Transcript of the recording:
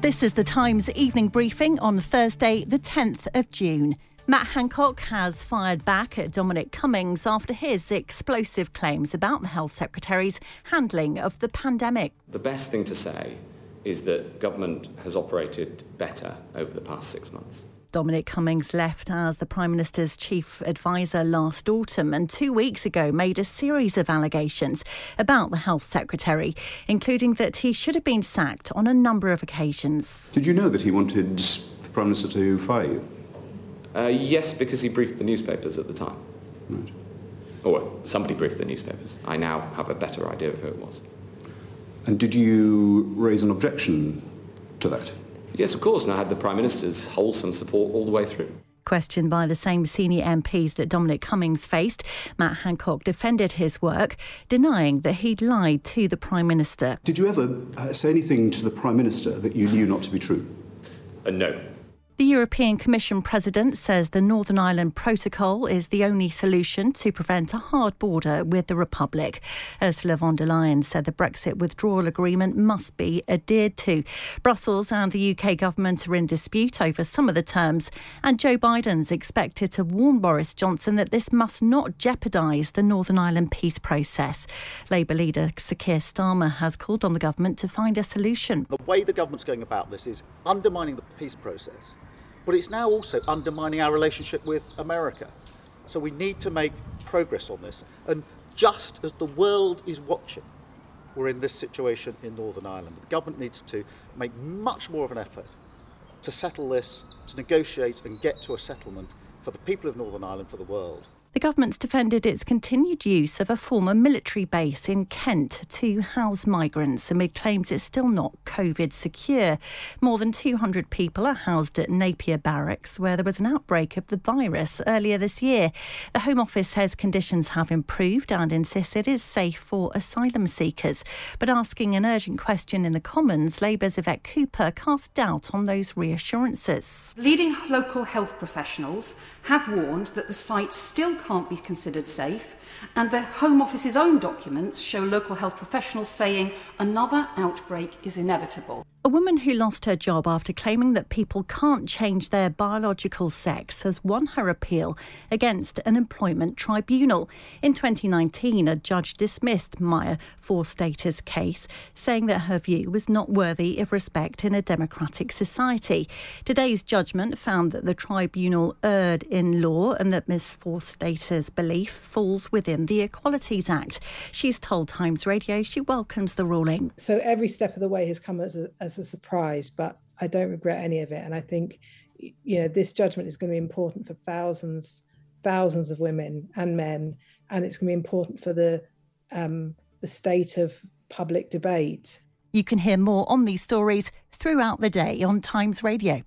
This is the Times evening briefing on Thursday, the 10th of June. Matt Hancock has fired back at Dominic Cummings after his explosive claims about the Health Secretary's handling of the pandemic. The best thing to say is that government has operated better over the past six months. Dominic Cummings left as the Prime Minister's chief advisor last autumn and two weeks ago made a series of allegations about the Health Secretary, including that he should have been sacked on a number of occasions. Did you know that he wanted the Prime Minister to fire you? Uh, yes, because he briefed the newspapers at the time. Right. Or somebody briefed the newspapers. I now have a better idea of who it was. And did you raise an objection to that? Yes, of course, and I had the Prime Minister's wholesome support all the way through. Questioned by the same senior MPs that Dominic Cummings faced, Matt Hancock defended his work, denying that he'd lied to the Prime Minister. Did you ever uh, say anything to the Prime Minister that you knew not to be true? Uh, no. The European Commission President says the Northern Ireland Protocol is the only solution to prevent a hard border with the Republic. Ursula von der Leyen said the Brexit withdrawal agreement must be adhered to. Brussels and the UK government are in dispute over some of the terms, and Joe Biden's expected to warn Boris Johnson that this must not jeopardise the Northern Ireland peace process. Labour leader Sir Keir Starmer has called on the government to find a solution. The way the government's going about this is undermining the peace process but it's now also undermining our relationship with America. So we need to make progress on this. And just as the world is watching, we're in this situation in Northern Ireland. The government needs to make much more of an effort to settle this, to negotiate and get to a settlement for the people of Northern Ireland, for the world. The government's defended its continued use of a former military base in Kent to house migrants amid claims it's still not COVID secure. More than 200 people are housed at Napier Barracks, where there was an outbreak of the virus earlier this year. The Home Office says conditions have improved and insists it is safe for asylum seekers. But asking an urgent question in the Commons, Labour's Yvette Cooper cast doubt on those reassurances. Leading local health professionals have warned that the site still can't be considered safe, and the Home Office's own documents show local health professionals saying another outbreak is inevitable. A woman who lost her job after claiming that people can't change their biological sex has won her appeal against an employment tribunal. In 2019, a judge dismissed Maya Forstater's case, saying that her view was not worthy of respect in a democratic society. Today's judgment found that the tribunal erred in law and that Ms Forstater's belief falls within the Equalities Act. She's told Times Radio she welcomes the ruling. So every step of the way has come as a, as a surprise, but I don't regret any of it. And I think, you know, this judgment is going to be important for thousands, thousands of women and men, and it's going to be important for the um, the state of public debate. You can hear more on these stories throughout the day on Times Radio.